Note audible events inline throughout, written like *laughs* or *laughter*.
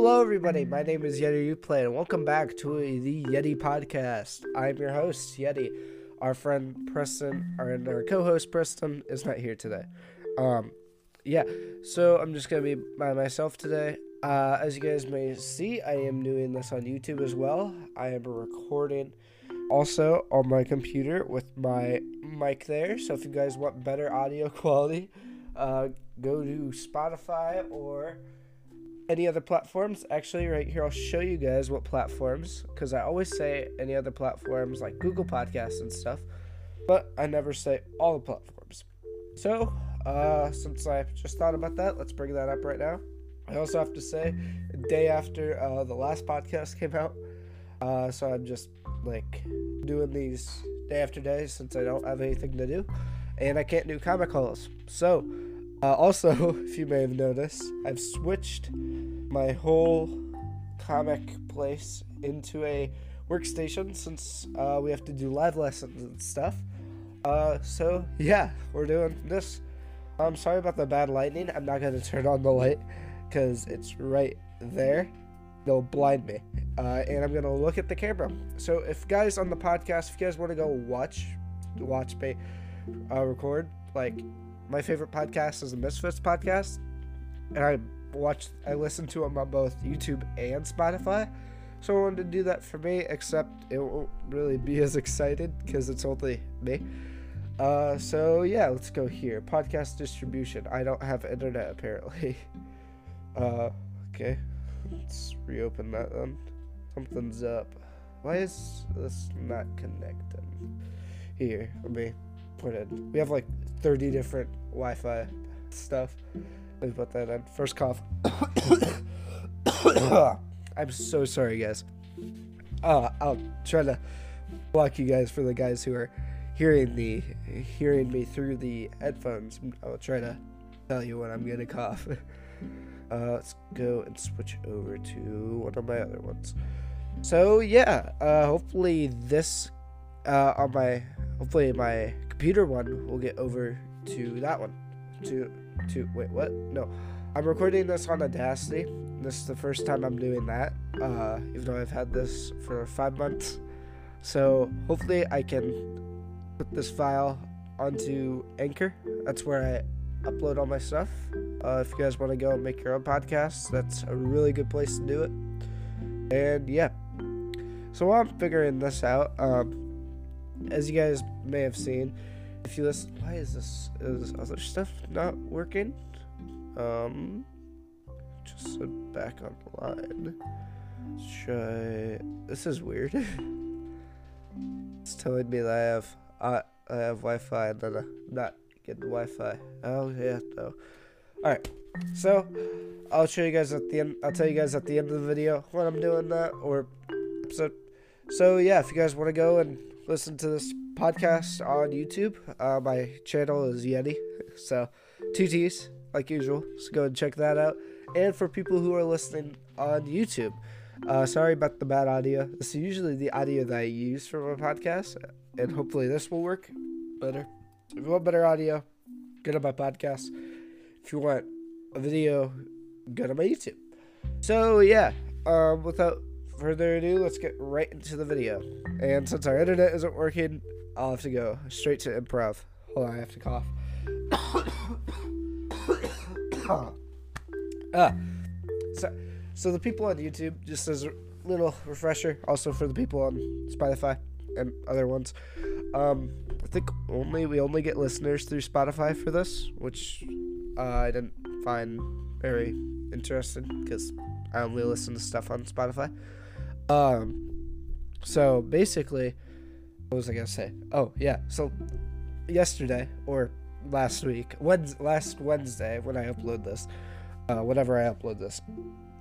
Hello, everybody. My name is Yetti Uplay, and welcome back to the Yetti Podcast. I'm your host, Yetti. Our friend Preston, and our co-host Preston, is not here today. Um, yeah, so I'm just gonna be by myself today. Uh, as you guys may see, I am doing this on YouTube as well. I am recording also on my computer with my mic there. So if you guys want better audio *laughs* quality, uh, go to Spotify or any other platforms. Actually, right here, I'll show you guys what platforms, because I always say any other platforms like Google Podcasts and stuff, but I never say all the platforms. So, uh, since I just thought about that, let's bring that up right now. I also have to say, day after uh, the last podcast came out, uh, so I'm just like doing these day after day since I don't have anything to do, and I can't do comic calls. So, uh, also, *laughs* if you may have noticed, I've switched my whole comic place into a workstation since uh, we have to do live lessons and stuff. Uh, so yeah, we're doing this. I'm sorry about the bad lighting. I'm not gonna turn on the light because it's right there. They'll blind me. Uh, and I'm gonna look at the camera. So if guys on the podcast, if you guys want to go watch, watch me uh, record, like my favorite podcast is the Misfits podcast, and I watch, I listen to them on both YouTube and Spotify. So I wanted to do that for me, except it won't really be as excited because it's only me. Uh, so yeah, let's go here. Podcast distribution. I don't have internet apparently. *laughs* Uh, okay. Let's reopen that then. Something's up. Why is this not connecting? Here, let me put it. We have like 30 different Wi-Fi stuff. Let me put that in. First cough. *coughs* I'm so sorry, guys. Uh, I'll try to block you guys for the guys who are hearing the hearing me through the headphones. I'll try to tell you when I'm gonna cough. *laughs* Uh, let's go and switch over to one of my other ones. So yeah, uh, hopefully this uh, on my hopefully my computer one will get over to that one. To to wait what? No, I'm recording this on Audacity. This is the first time I'm doing that. Uh, even though I've had this for five months, so hopefully I can put this file onto Anchor. That's where I upload all my stuff. Uh, if you guys want to go and make your own podcast, that's a really good place to do it. And yeah, so while I'm figuring this out, um, as you guys may have seen, if you listen, why is this is other stuff not working? Um, just back online. Let's try. This is weird. *laughs* it's telling me that I have uh, I have Wi-Fi and then I'm not getting Wi-Fi. Oh yeah, no. All right, so I'll show you guys at the end. I'll tell you guys at the end of the video when I'm doing that or episode. So yeah, if you guys want to go and listen to this podcast on YouTube, uh, my channel is Yetti. So two T's like usual. So go and check that out. And for people who are listening on YouTube, uh, sorry about the bad audio. This is usually the audio that I use for my podcast, and hopefully this will work better. If you want better audio, go to my podcast. If you want a video, go to my YouTube. So yeah, um, without further ado, let's get right into the video. And since our internet isn't working, I'll have to go straight to improv. Hold on, I have to cough. *coughs* ah, so so the people on YouTube, just as a little refresher, also for the people on Spotify and other ones. Um, I think only we only get listeners through Spotify for this, which uh, I didn't find very interesting because I only listen to stuff on Spotify. Um, so basically, what was I gonna say? Oh yeah, so yesterday or last week, Wednesday, last Wednesday when I upload this, uh, whenever I upload this,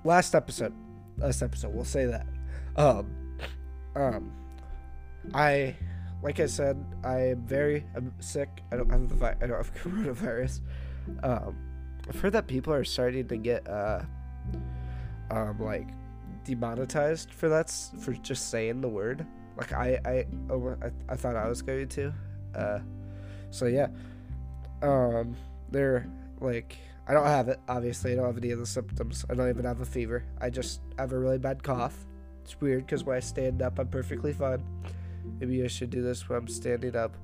last episode, last episode, we'll say that. Um, um, I, like I said, I am very I'm sick. I don't have vi- I don't have *laughs* coronavirus. Um, I've heard that people are starting to get uh, um, like demonetized for that for just saying the word. Like I I oh, I, I thought I was going to. Uh, so yeah, um, they're like I don't have it. Obviously, I don't have any of the symptoms. I don't even have a fever. I just have a really bad cough. It's weird because when I stand up, I'm perfectly fine. Maybe I should do this when I'm standing up.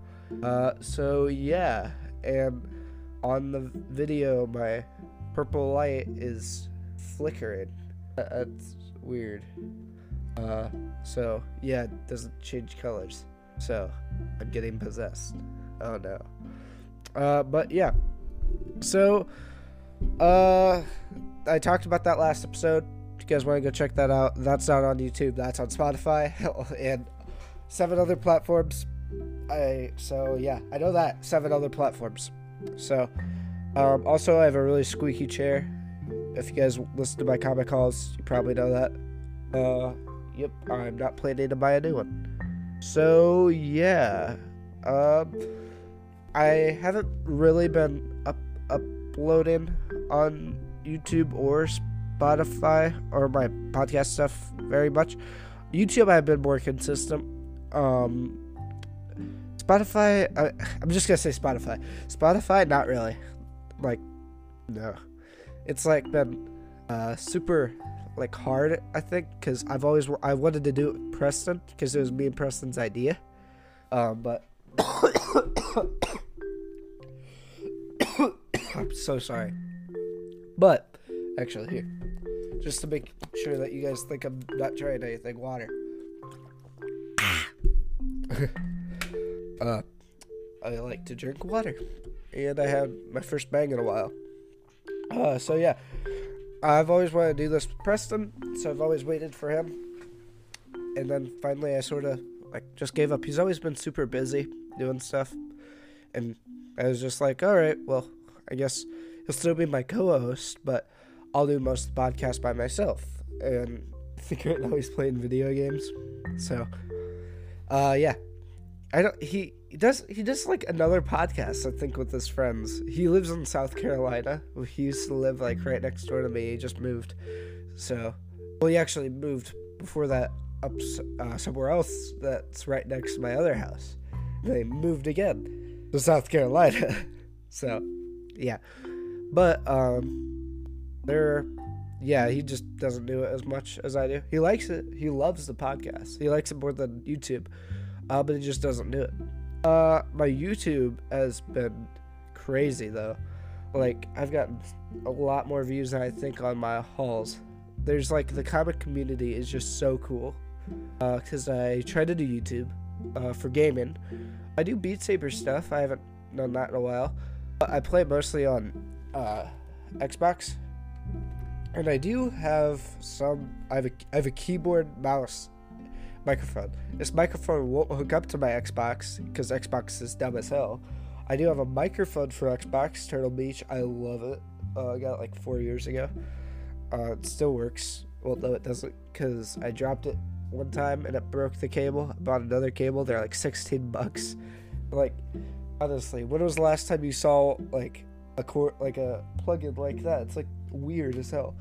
Uh, so yeah, and on the video, my purple light is flickering. That's weird. Uh, so yeah, it doesn't change colors. So I'm getting possessed. Oh no. Uh, but yeah. So, uh, I talked about that last episode. If you guys want to go check that out, that's not on YouTube. That's on Spotify *laughs* and seven other platforms. I so yeah, I know that seven other platforms. So, um, also I have a really squeaky chair. If you guys listen to my comic calls, you probably know that. Uh, yep, I'm not planning to buy a new one. So yeah, um, I haven't really been up uploading on YouTube or Spotify or my podcast stuff very much. YouTube, I've been more consistent. Um, Spotify, I, I'm just gonna say Spotify. Spotify, not really. Like, no. It's like been uh, super like hard, I think, because I've always I wanted to do it with Preston because it was me and Preston's idea. Um, but *coughs* I'm so sorry. But actually, here, just to make sure that you guys think I'm not trying anything, water. *coughs* uh, I like to drink water, and I had my first bang in a while. Uh, so yeah, I've always wanted to do this with Preston, so I've always waited for him. And then finally, I sort of like just gave up. He's always been super busy doing stuff, and I was just like, all right, well, I guess he'll still be my co-host, but I'll do most of the podcast by myself. And right now he's playing video games, so uh, yeah, I don't. He he does he does like another podcast I think with his friends. He lives in South Carolina. He used to live like right next door to me. He just moved, so well he actually moved before that up uh, somewhere else that's right next to my other house. They moved again to South Carolina, *laughs* so yeah, but um, they're yeah he just doesn't do it as much as I do. He likes it. He loves the podcast. He likes it more than YouTube, uh, but it just doesn't do it. Uh, my YouTube has been crazy though. Like I've gotten a lot more views than I think on my hauls. There's like the comic community is just so cool. Uh, cause I try to do YouTube, uh, for gaming. I do Beat Saber stuff. I haven't done that in a while. But I play mostly on, uh, Xbox. And I do have some. I have a I have a keyboard mouse microphone. This microphone won't hook up to my Xbox because Xbox is dumb as hell. I do have a microphone for Xbox, Turtle Beach. I love it. Uh, I got it like four years ago. Uh, it still works. Well, no, it doesn't because I dropped it one time and it broke the cable. I bought another cable. They're like 16 bucks. Like, honestly, when was the last time you saw like a cord, like a plug-in like that? It's like weird as hell.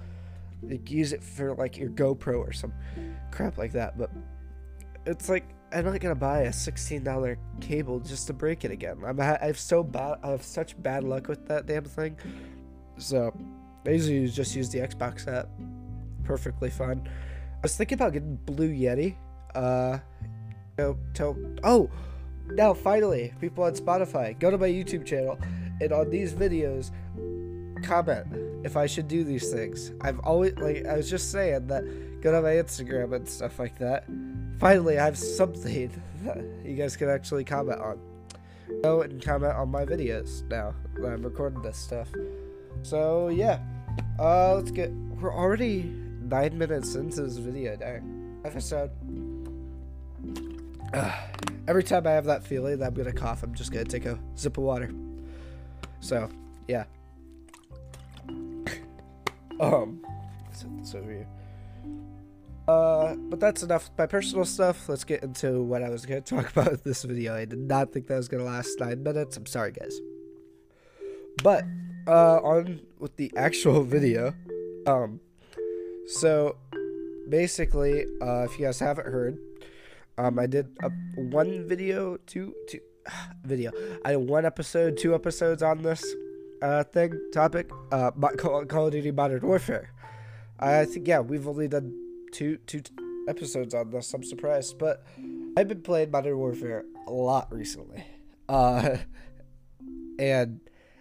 Like, use it for like your GoPro or some crap like that. But it's like I'm not gonna buy a sixteen dollar cable just to break it again. I'm I have so bad I have such bad luck with that damn thing. So I usually just use the Xbox app. Perfectly fine. I was thinking about getting Blue Yeti. Uh, you know, oh, now finally, people on Spotify, go to my YouTube channel, and on these videos, comment if I should do these things. I've always like I was just saying that go to my Instagram and stuff like that. Finally, I have something *laughs* that you guys can actually comment on. Go and comment on my videos now that I'm recording this stuff. So yeah, uh, let's get. We're already nine minutes into this video now. Episode. Uh, *sighs* every time I have that feeling that I'm gonna cough, I'm just gonna take a sip of water. So yeah. *coughs* um, set this over here. Uh, but that's enough my personal stuff. Let's get into what I was going *laughs* to talk about in this video. I did not think that was going to last nine minutes. I'm sorry, guys. But uh, on with the actual *laughs* video. Um, so basically, uh, if you guys haven't heard, um, I did a, one video, two, two *sighs* video. I did one episode, two episodes on this. uh, thing topic, uh, *laughs* Call, Call of Duty Modern Warfare. I think yeah, we've only done two two episodes on this. I'm surprised, but I've been playing Modern Warfare a lot recently, uh, and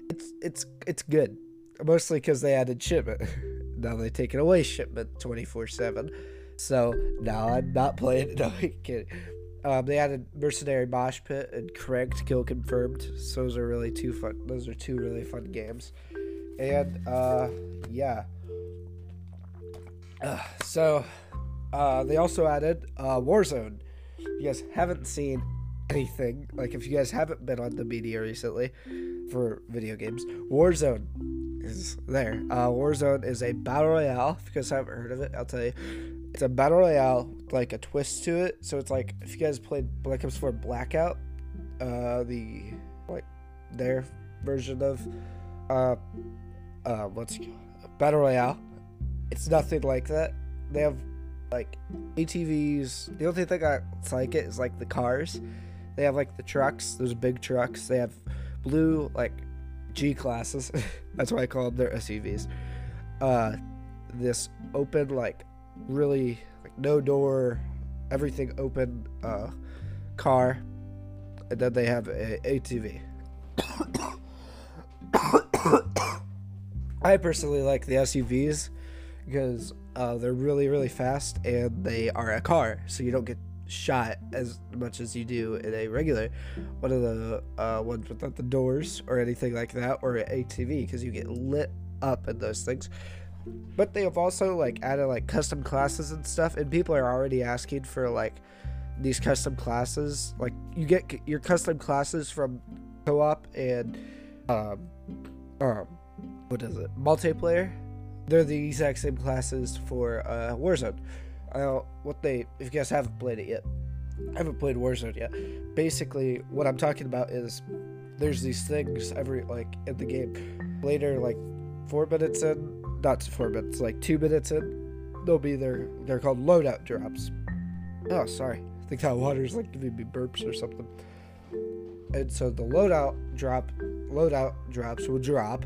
it's it's it's good. Mostly because they added shipment. *laughs* now they taken away shipment twenty four seven. So now I'm not playing. It. *laughs* No, I'm kidding. Um, they added Mercenary Mosh Pit and Cranked Kill Confirmed. So those are really two fun. Those are two really fun games. And uh, yeah. Uh, so uh, they also added uh, Warzone. If you guys haven't seen anything, like if you guys haven't been on the media recently for video games, Warzone is there. Uh, Warzone is a battle royale. If you guys haven't heard of it, I'll tell you. It's a battle royale, like a twist to it. So it's like if you guys played Black Ops 4 Blackout, uh, the like their version of uh, uh, what's it called? battle royale. It's nothing like that. They have like ATVs. The only thing that's like it is like the cars. They have like the trucks. Those big trucks. They have blue like G classes. *laughs* that's why I call them their SUVs. Uh, this open like really like no door, everything open uh, car, and then they have a ATV. *coughs* I personally like the SUVs because uh, they're really really fast and they are a car, so you don't get shot as much as you do in a regular one of the uh, ones without the doors or anything like that or an ATV because you get lit up in those things. But they have also like added like custom classes and stuff, and people are already asking for like these custom classes. Like you get your custom classes from co-op and um, um, what is it? Multiplayer. They're the exact same classes for uh, Warzone. Uh, what they, if you guys haven't played it yet, I haven't played Warzone yet. Basically, what I'm talking about is there's these things every like in the game. Later, like four minutes in, not four minutes, like two minutes in, they'll be there. They're called loadout drops. Oh, sorry. I think that water's like giving me burps or something. And so the loadout drop, loadout drops will drop.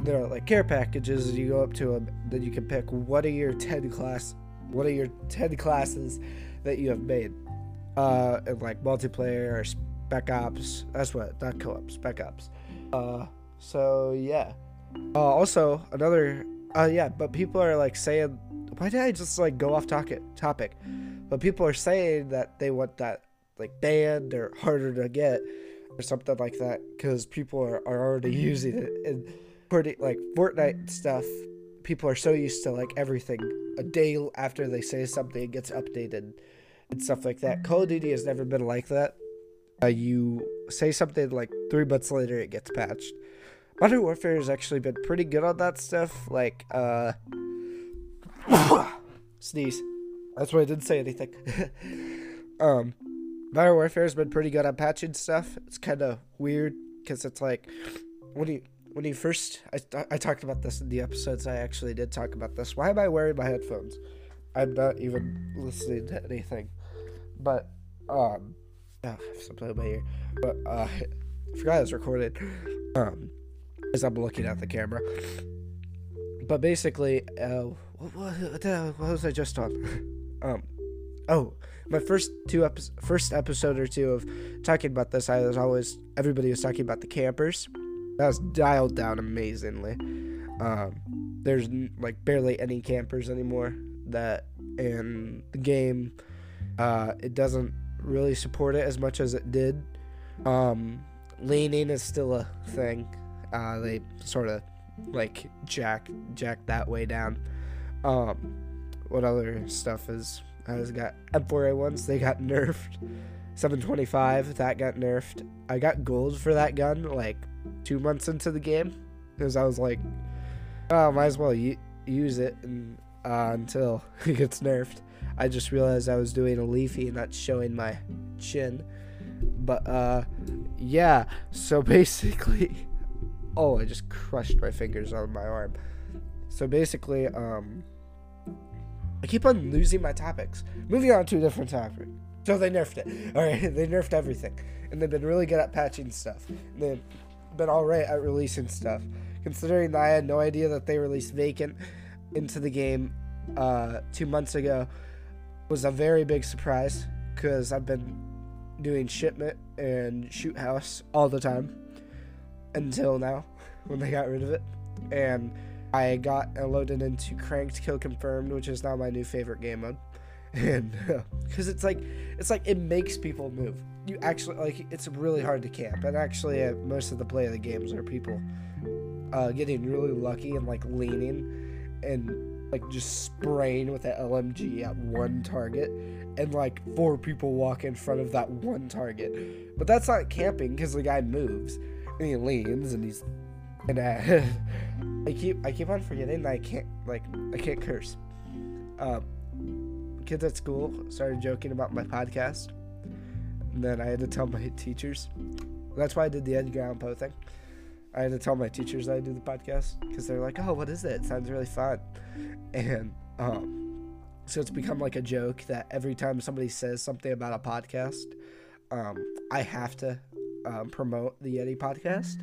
They're like care packages, you go up to them. Then you can pick what are your ten class, what are your ten classes that you have made, uh, and like multiplayer or spec ops. That's what not co-op, spec ops. Uh, so yeah. Uh, also another uh, yeah, but people are like saying, why did I just like go off topic? Topic, but people are saying that they want that like banned or harder to get or something like that because people are, are already *laughs* using it and pretty like Fortnite stuff. People are so used to like everything a day after they say something it gets updated and stuff like that. Call of Duty has never been like that. Uh, you say something like three months later it gets patched. Modern Warfare has actually been pretty good on that stuff. Like, uh, *coughs* sneeze. That's why I didn't say anything. *laughs* um, Modern Warfare has been pretty good on patching stuff. It's kind of weird because it's like what do you when you first I, I talked about this in the episodes I actually did talk about this. Why am I wearing my headphones? I'm not even listening to anything. But um, oh, I have something in my ear. But uh, *laughs* I forgot I was recorded. Um, as I'm looking at the camera. But basically, uh, what, what, what was I just on? *laughs* um, oh, my first two epi- first episode or two of talking about this, I was always everybody was talking about the campers. That was dialed down amazingly. Um, there's like barely any campers anymore. That in the game, uh, it doesn't really support it as much as it did. Um, leaning is still a thing. Uh, they sort of like jack jack that way down. Um, what other stuff is has got M4A1s? They got nerfed. 725 that got nerfed. I got gold for that gun like two months into the game because I was like, oh, might as well use it and, uh, until *laughs* it gets nerfed. I just realized I was doing a leafy and not showing my chin. But uh, yeah. So *laughs* basically. *laughs* Oh, I just crushed my fingers on my arm. So basically, um, I keep on losing my topics. Moving on to a different topic. So they nerfed it. All right, they nerfed everything, and they've been really good at patching stuff. They've been all right at releasing stuff considering that I had no idea that they released Vacant into the game uh, two months ago, was a very big surprise because I've been doing shipment and shoot house all the time until now *laughs* when they got rid of it. And I got loaded into Cranked Kill Confirmed, which is now my new favorite game mode. And *laughs* because it's like, it's like it makes people move. You actually like it's really hard to camp, and actually, uh, most of the play of the games are people uh, getting really lucky and like leaning and like just spraying with an LMG at one target, and like four people walk in front of that one target. But that's not camping because the guy moves and he leans and he's and uh, *laughs* I keep I keep on forgetting that I can't like I can't curse. Um, kids at school started joking about my podcast, and then I had to tell my teachers. That's why I did the Edgar Allan Poe thing. I had to tell my teachers I do the podcast because they're like, "Oh, what is it? It sounds really fun," and um, so it's become like a joke that every time somebody says something about a podcast, um, I have to um, promote the Yetti podcast.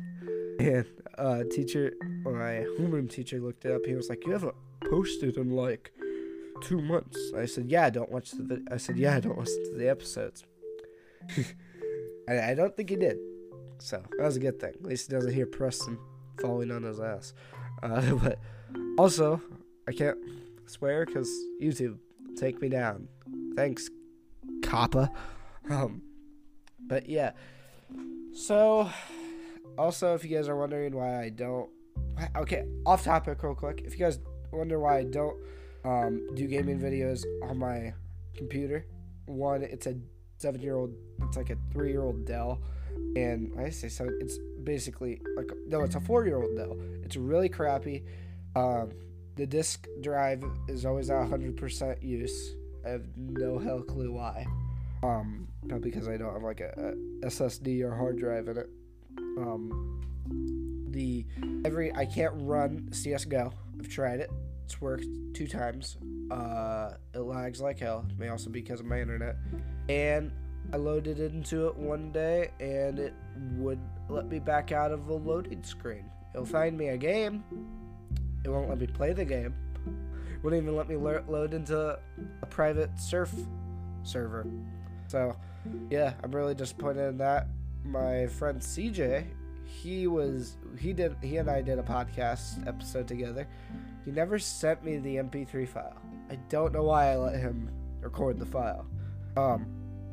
And uh, teacher, my homeroom teacher looked it up. He was like, "You haven't posted in like two months." I said, "Yeah, I don't watch the." I said, "Yeah, I *laughs* don't to the episodes." *laughs* I, I don't think he did, so that was a good thing. At least he doesn't hear Preston falling on his ass. Uh, *laughs* but also, I can't swear because YouTube take me down. Thanks, Kappa. Um, but yeah. So, also, if you guys are wondering why I don't, okay, off topic, real quick. If you guys wonder why I don't um, do gaming videos on my computer, one, it's a seven-year-old, it's like a three-year-old Dell, and I say so. It's basically like no, it's a four-year-old Dell. It's really crappy. Um, the disk drive is always at 100% use. I have no hell clue why. Um, probably because I don't have like a, a SSD or hard drive in it. Um, the every I can't run CS:GO. I've tried it. It's worked two times. Uh, it lags like hell. It may also be because of my internet. And I loaded into it one day, and it would let me back out of a loading screen. It'll find me a game. It won't let me play the game. It Wouldn't even let me lo- load into a private surf server. So, yeah, I'm really disappointed in that. My friend CJ, he was he did he and I did a podcast episode together. He never sent me the MP3 file. I don't know why I let him record the file. Um,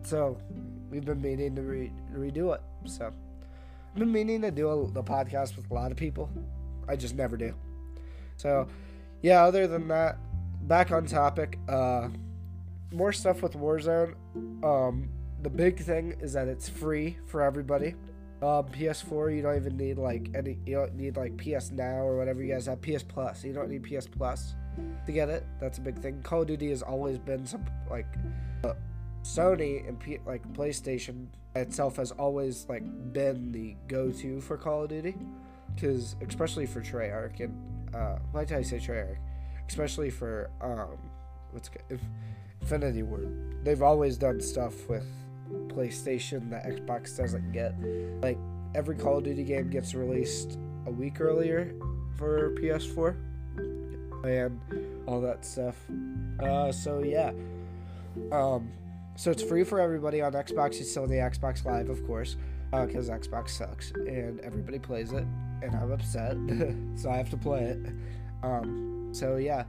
so we've been meaning to re- redo it. So I've been meaning to do a, the podcast with a lot of people. I just never do. So yeah, other than that, back on topic. Uh, more stuff with Warzone. Um, the big thing is that it's free for everybody. Um, PS4, you don't even need like any. You don't need like PS Now or whatever you guys have. PS Plus, you don't need PS Plus to get it. That's a big thing. Call of Duty has always been some like uh, Sony and P- like PlayStation itself has always like been the go-to for Call of Duty, because especially for Treyarch and uh, why did I say Treyarch? Especially for um, what's Infinity Ward. They've always done stuff with PlayStation that Xbox doesn't get. Like every Call of Duty game gets released a week earlier for PS4 and all that stuff. Uh, so yeah. Um, so it's free for everybody on Xbox. It's still the Xbox Live, of course, because uh, Xbox sucks and everybody plays it, and I'm upset, *laughs* so I have to play it. Um, so yeah,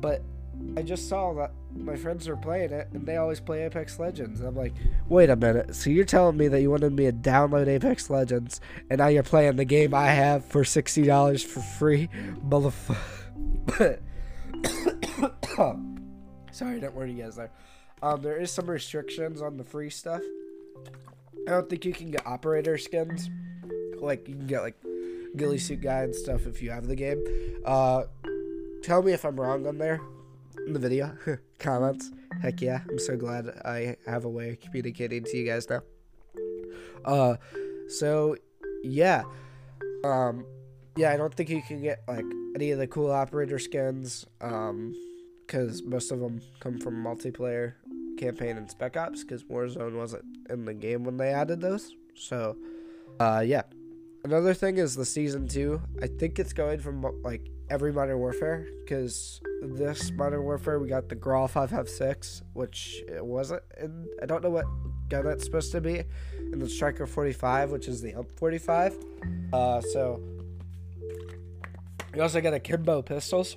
but I just saw that my friends are playing it, and they always play Apex Legends. I'm like, wait a minute. So you're telling me that you wanted me to download Apex Legends, and now you're playing the game I have for sixty dollars for free, motherfucker? *coughs* Sorry, I didn't warn you guys there. Um, there is some restrictions on the free stuff. I don't think you can get operator skins. Like you can get like ghillie suit guy and stuff if you have the game. Uh, tell me if I'm wrong on there in the video *laughs* comments. Heck yeah, I'm so glad I have a way of communicating to you guys now. Uh, so yeah, um, yeah, I don't think you can get like any of the cool operator skins. Um, because most of them come from multiplayer campaign and Spec Ops because Warzone wasn't in the game when they added those. So, uh, yeah. another thing is the season two. I think it's going from like every Modern Warfare because this Modern Warfare we got the Grau 556, which it wasn't. And I don't know what gun that's supposed to be, and the Striker 45, which is the UMP 45. Uh, so we also got akimbo pistols.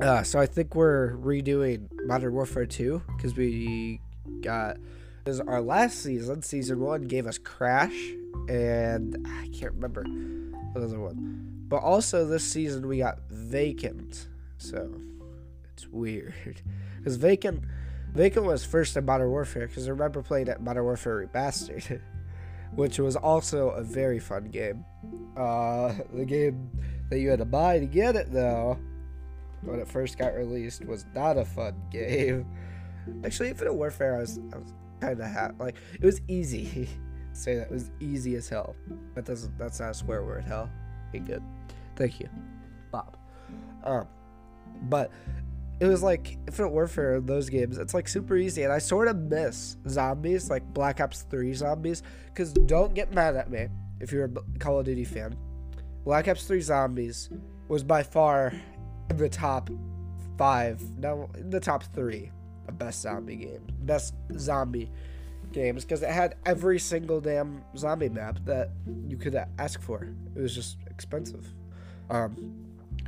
Uh, so I think we're redoing Modern Warfare 2 because we got because our last season, season one, gave us Crash, and I can't remember another one. But also this season we got Vacant, so it's weird *laughs* because Vacant, Vacant was first in Modern Warfare because I remember playing at Modern Warfare Remastered, *laughs* which was also a very fun game. Uh, *laughs* the game that you had to buy to get it though when it first got released was not a fun game. Actually, Infinite Warfare, I was, was kind of ha- like it was easy. Say that it was easy as hell. That doesn't. That's not a swear word. Hell, be good. Thank you, Bob. Um, but it was like Infinite Warfare. Those games, it's like super easy, and I sort of miss zombies, like Black Ops Three zombies. Cause don't get mad at me if you're a Call of Duty fan. Black Ops 3 Zombies was by far the top five, no, the top three of best zombie games, best zombie games, because it had every single damn zombie map that you could ask for. It was just expensive. Um,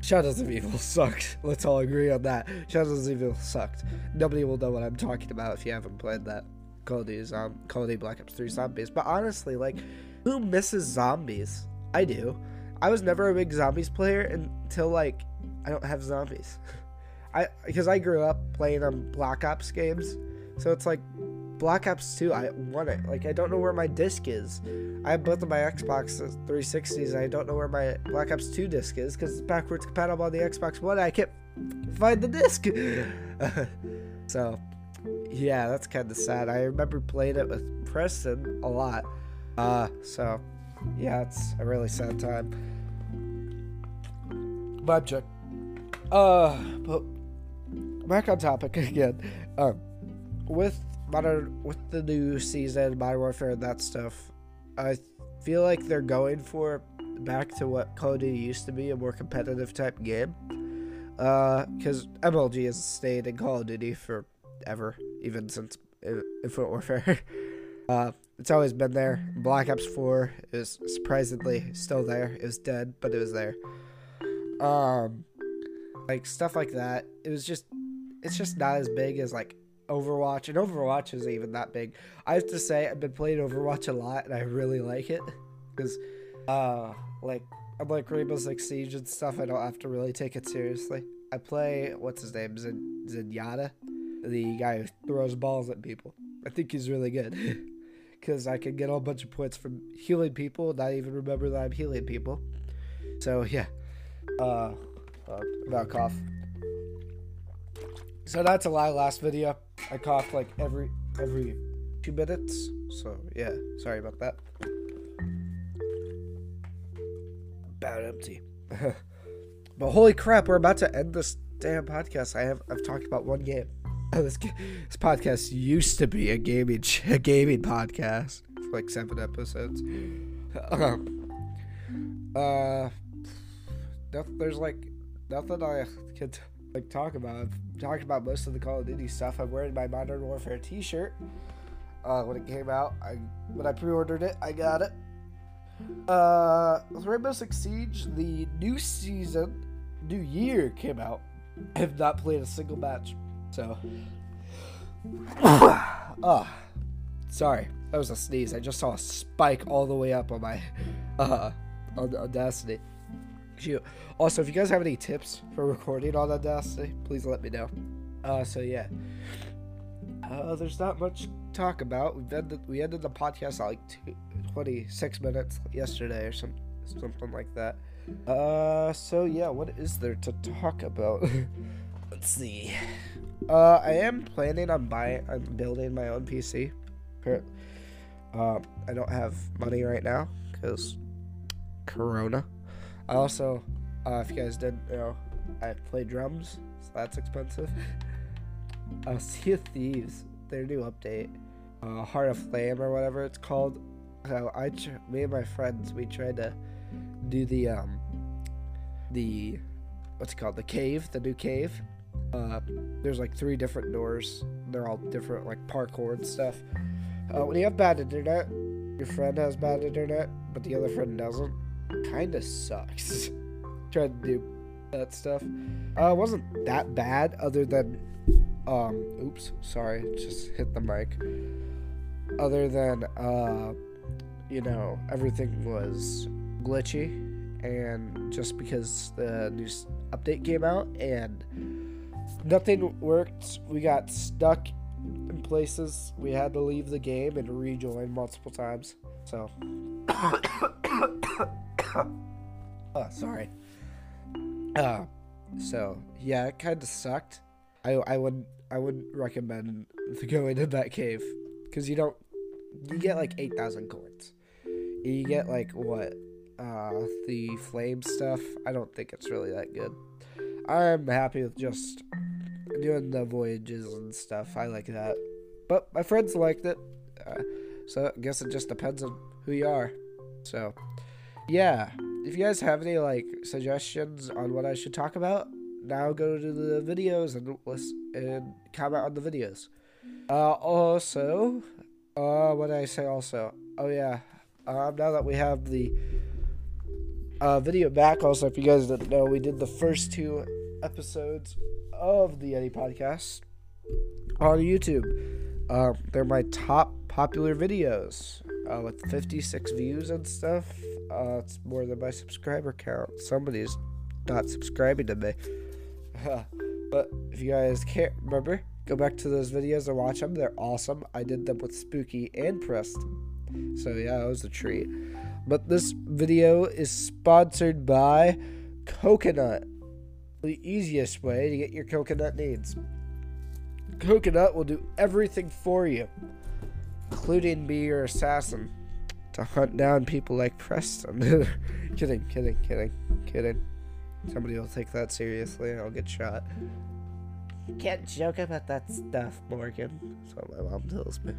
Shadows of Evil sucked. *laughs* Let's all agree on that. Shadows of Evil sucked. Nobody will know what I'm talking about if you haven't played that. Call of Duty, um, Call of Duty Black Ops 3 Zombies. But honestly, like, who misses zombies? I do. I was never a big zombies player until like I don't have zombies. *laughs* I because I grew up playing on Black Ops games, so it's like Black Ops 2. I want it. Like I don't know where my disc is. I have both of my Xbox 360s. I don't know where my Black Ops 2 disc is because it's backwards compatible on the Xbox One. I can't find the disc. *laughs* so yeah, that's kind of sad. I remember playing it with Preston a lot. Uh, so yeah, it's a really sad time. Vibe check. Uh, but back on topic *laughs* again. Um, with modern, with the new season, Modern Warfare, and that stuff, I feel like they're going for back to what Call of Duty used to be, a more competitive type game. Uh, because MLG has stayed in Call of Duty forever, even since Infinite Warfare. *laughs* uh, it's always been there. Black Ops 4 is surprisingly still there. It was dead, but it was there. Um, like stuff like that. It was just, it's just not as big as like Overwatch, and Overwatch isn't even that big. I have to say, I've been playing Overwatch a lot, and I really like it because, uh, like I'm like Rainbow Six Siege and stuff. I don't have to really take it seriously. I play what's his name, Zen- Zenyatta, the guy who throws balls at people. I think he's really good *laughs* because I can get a bunch of points from healing people, not even remember that I'm healing people. So yeah, uh, uh about cough. So that's a lie. Last video, I coughed like every every two minutes. So yeah, sorry about that. About empty. *laughs* but holy crap, we're about to end this damn podcast. I have I've talked about one game. *laughs* this, this podcast used to be a gaming a gaming podcast for like seven episodes. *laughs* Um, uh, *sighs* there's like nothing I could like talk about. I've talked about most of the Call of Duty stuff. I'm wearing my Modern Warfare T-shirt. Uh, when it came out, I when I pre-ordered it, I got it. Uh, Rainbow Six Siege, the new season, new year came out. I have not played a single match. So, oh, *coughs* sorry, that was a sneeze. I just saw a spike all the way up on my uh on Audacity. Also, if you guys have any tips for recording on Audacity, please let me know. Uh, so yeah. Uh, there's not much to talk about. we ended, we ended the podcast at like two, 26 minutes yesterday or some, something like that. Uh, so yeah, what is there to talk about? *laughs* Let's see. Uh, I am planning on buying, I'm building my own PC. Uh, I don't have money right now because Corona. I also, uh, if you guys didn't know, I play drums, so that's expensive. *laughs* uh, Sea of Thieves, their new update, uh, Heart of Flame or whatever it's called. So I, me and my friends, we tried to do the um, the what's it called, the cave, the new cave. Uh, there's like three different doors. They're all different, like parkour and stuff. Uh, when you have bad internet, your friend has bad internet, but the other friend doesn't. Kind of sucks. *laughs* Trying to do that stuff. Uh, wasn't that bad, other than, um, oops, sorry, just hit the mic. Other than, uh, you know, everything was glitchy, and just because the new update came out and nothing worked, we got stuck in places. We had to leave the game and rejoin multiple times. So, *coughs* *coughs* oh, sorry. Uh, so yeah, it kind of sucked. I I wouldn't I wouldn't recommend *laughs* going in that cave because you don't you get like eight thousand coins. You get like what uh the flame stuff. I don't think it's really that good. I'm happy with just doing the voyages and stuff. I like that, but my friends liked it. Uh, so I guess it just depends on who you are. So yeah, if you guys have any like suggestions on what I should talk about, now go to the videos and and comment on the videos. Uh, also, uh, what did I say? Also, oh yeah, um, now that we have the uh, video back, also if you guys didn't know, we did the first two episodes of the Yetti podcast on YouTube. Um, they're my top popular videos uh, with 56 views and stuff. Uh, it's more than my subscriber count. Somebody's not subscribing to me. *laughs* but if you guys can't remember, go back to those videos and watch them. They're awesome. I did them with Spooky and Preston. So yeah, it was a treat. But this video is sponsored by Coconut. The easiest way to get your coconut needs. Coconut will do everything for you, including be your assassin to hunt down people like Preston. *laughs* kidding, kidding, kidding, kidding. Somebody will take that seriously and I'll get shot. You can't joke about that stuff, Morgan. That's what my mom tells me.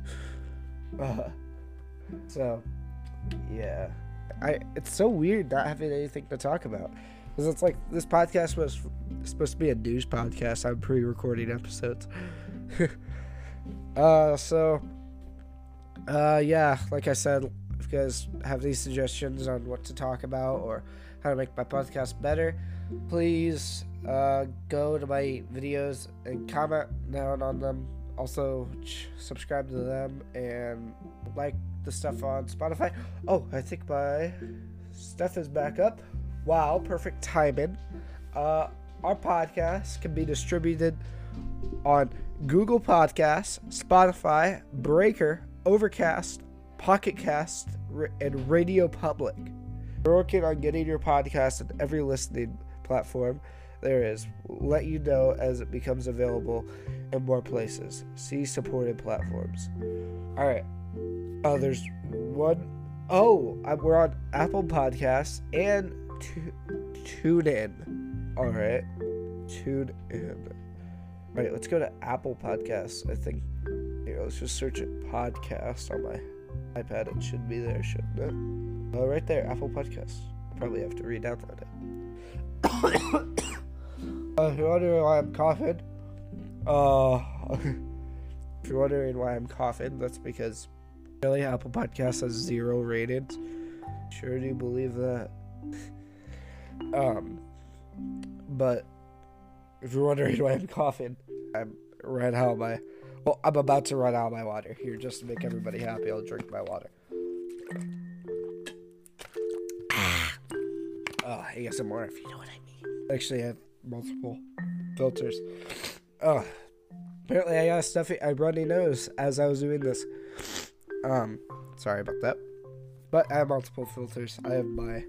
Uh, so, yeah. I it's so weird not having anything to talk about. Because it's like this podcast was supposed to be a news podcast. I'm pre recording episodes. *laughs* uh, so, uh, yeah, like I said, guys have any suggestions on what to talk about or how to make my podcast better, please uh, go to my videos and comment down on them. Also, ch- subscribe to them and like the stuff on Spotify. Oh, I think my stuff is back up. Wow, perfect timing. Uh, our podcast can be distributed on Google Podcasts, Spotify, Breaker, Overcast, Pocket Cast, and Radio Public. We're working on getting your podcast on every listening platform there is. We'll let you know as it becomes available in more places. See supported platforms. All right. Oh, there's one oh, we're on Apple Podcasts and Tune In. All right. Tune In. All right, let's go to Apple Podcasts. I think. Here, let's just search it podcast on my iPad. It should be there, shouldn't it? Oh, right there, Apple Podcasts. Probably have to re-download it. *coughs* uh, if you're wondering why I'm coughing, uh, *laughs* if you're wondering why I'm coughing, that's because really Apple Podcasts has zero ratings. Sure do you believe that. *laughs* Um, but if you're wondering why I'm coughing, I'm ran out of my. Well, I'm about to run out of my water here just to make everybody happy. I'll drink my water. Oh, ASMR, if you know what I mean. Actually, I have multiple filters. Oh, apparently I got a stuffy, I runny nose as I was doing this. Um, sorry about that. But I have multiple filters. I have my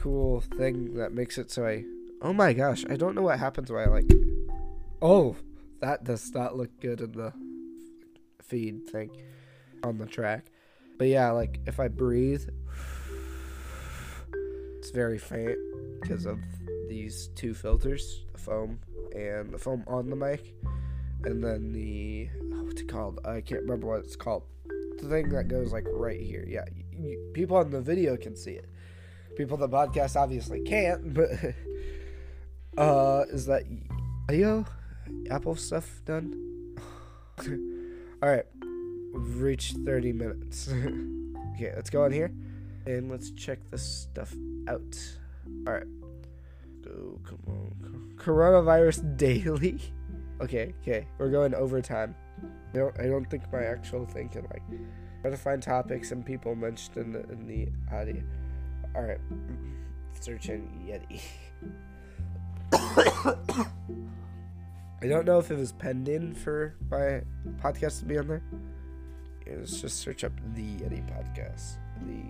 cool thing that makes it so I. Oh my gosh, I don't know what happens when I like. Oh, that does not look good in the feed thing on the track. But yeah, like if I breathe, it's very faint because of these two filters the foam and the foam on the mic and then the oh, what's it called i can't remember what it's called The thing that goes like right here. Yeah, you, people on the video can see it. People on the podcast obviously can't, but *laughs* uh, is that audio? Apple stuff done? *sighs* All right, we've reached 30 minutes. *laughs* okay, let's go on here and let's check this stuff out. All right, go, come on, coronavirus *laughs* daily. Okay, okay, we're going overtime. I don't, I don't think my actual thing can like try to find topics and people mentioned in the in the audio. All right, searching Yetti. *coughs* *coughs* *coughs* I don't know if it was penned in for my podcast to be on there. Let's just search up the Yetti podcast. The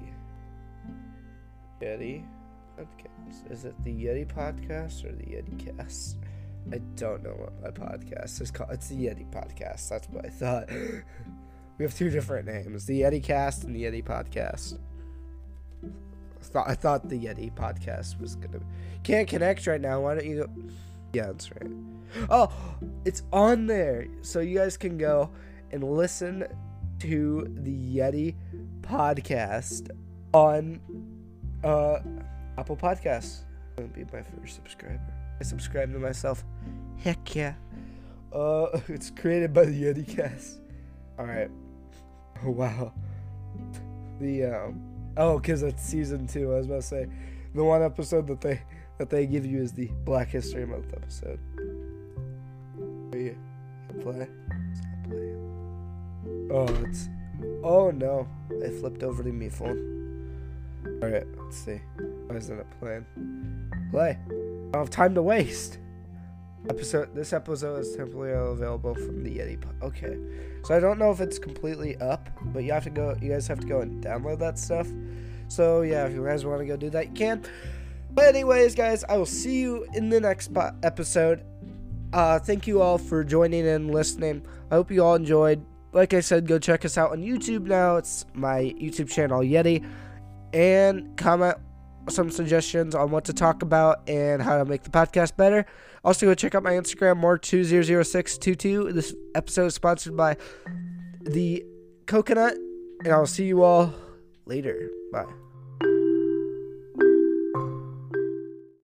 Yetti podcast. Is it the Yetti podcast or the Yetti cast? I don't know what my podcast is called. It's the Yetti podcast. That's what I thought. *laughs* we have two different names: the Yetti Cast and the Yetti Podcast. I thought I thought the Yetti Podcast was gonna. Can't connect right now. Why don't you go? Yeah, that's right. Oh, it's on there, so you guys can go and listen to the Yetti Podcast on uh, Apple Podcasts. Gonna be my first subscriber. I subscribe to myself. Heck yeah. Uh, *laughs* it's created by the Yetti Cast. All right. Oh wow. The um. Oh, cause it's season two. I was about to say, the one episode that they that they give you is the Black History Month episode. Wait, play. Stop playing. Oh, it's. Oh no! I flipped over to me phone. All right, let's see. Why isn't it playing? Play. I don't have time to waste. Episode. This episode is temporarily available from the Yetti. Okay, so I don't know if it's completely up, but you have to go. You guys have to go and download that stuff. So yeah, if you guys want to go do that, you can. But anyways, guys, I will see you in the next po- episode. Uh, thank you all for joining and listening. I hope you all enjoyed. Like I said, go check us out on YouTube now. It's my YouTube channel Yetti, and comment some suggestions on what to talk about and how to make the podcast better. Also, go check out my Instagram, more200622. This episode is sponsored by the Coconut, and I'll see you all later. Bye.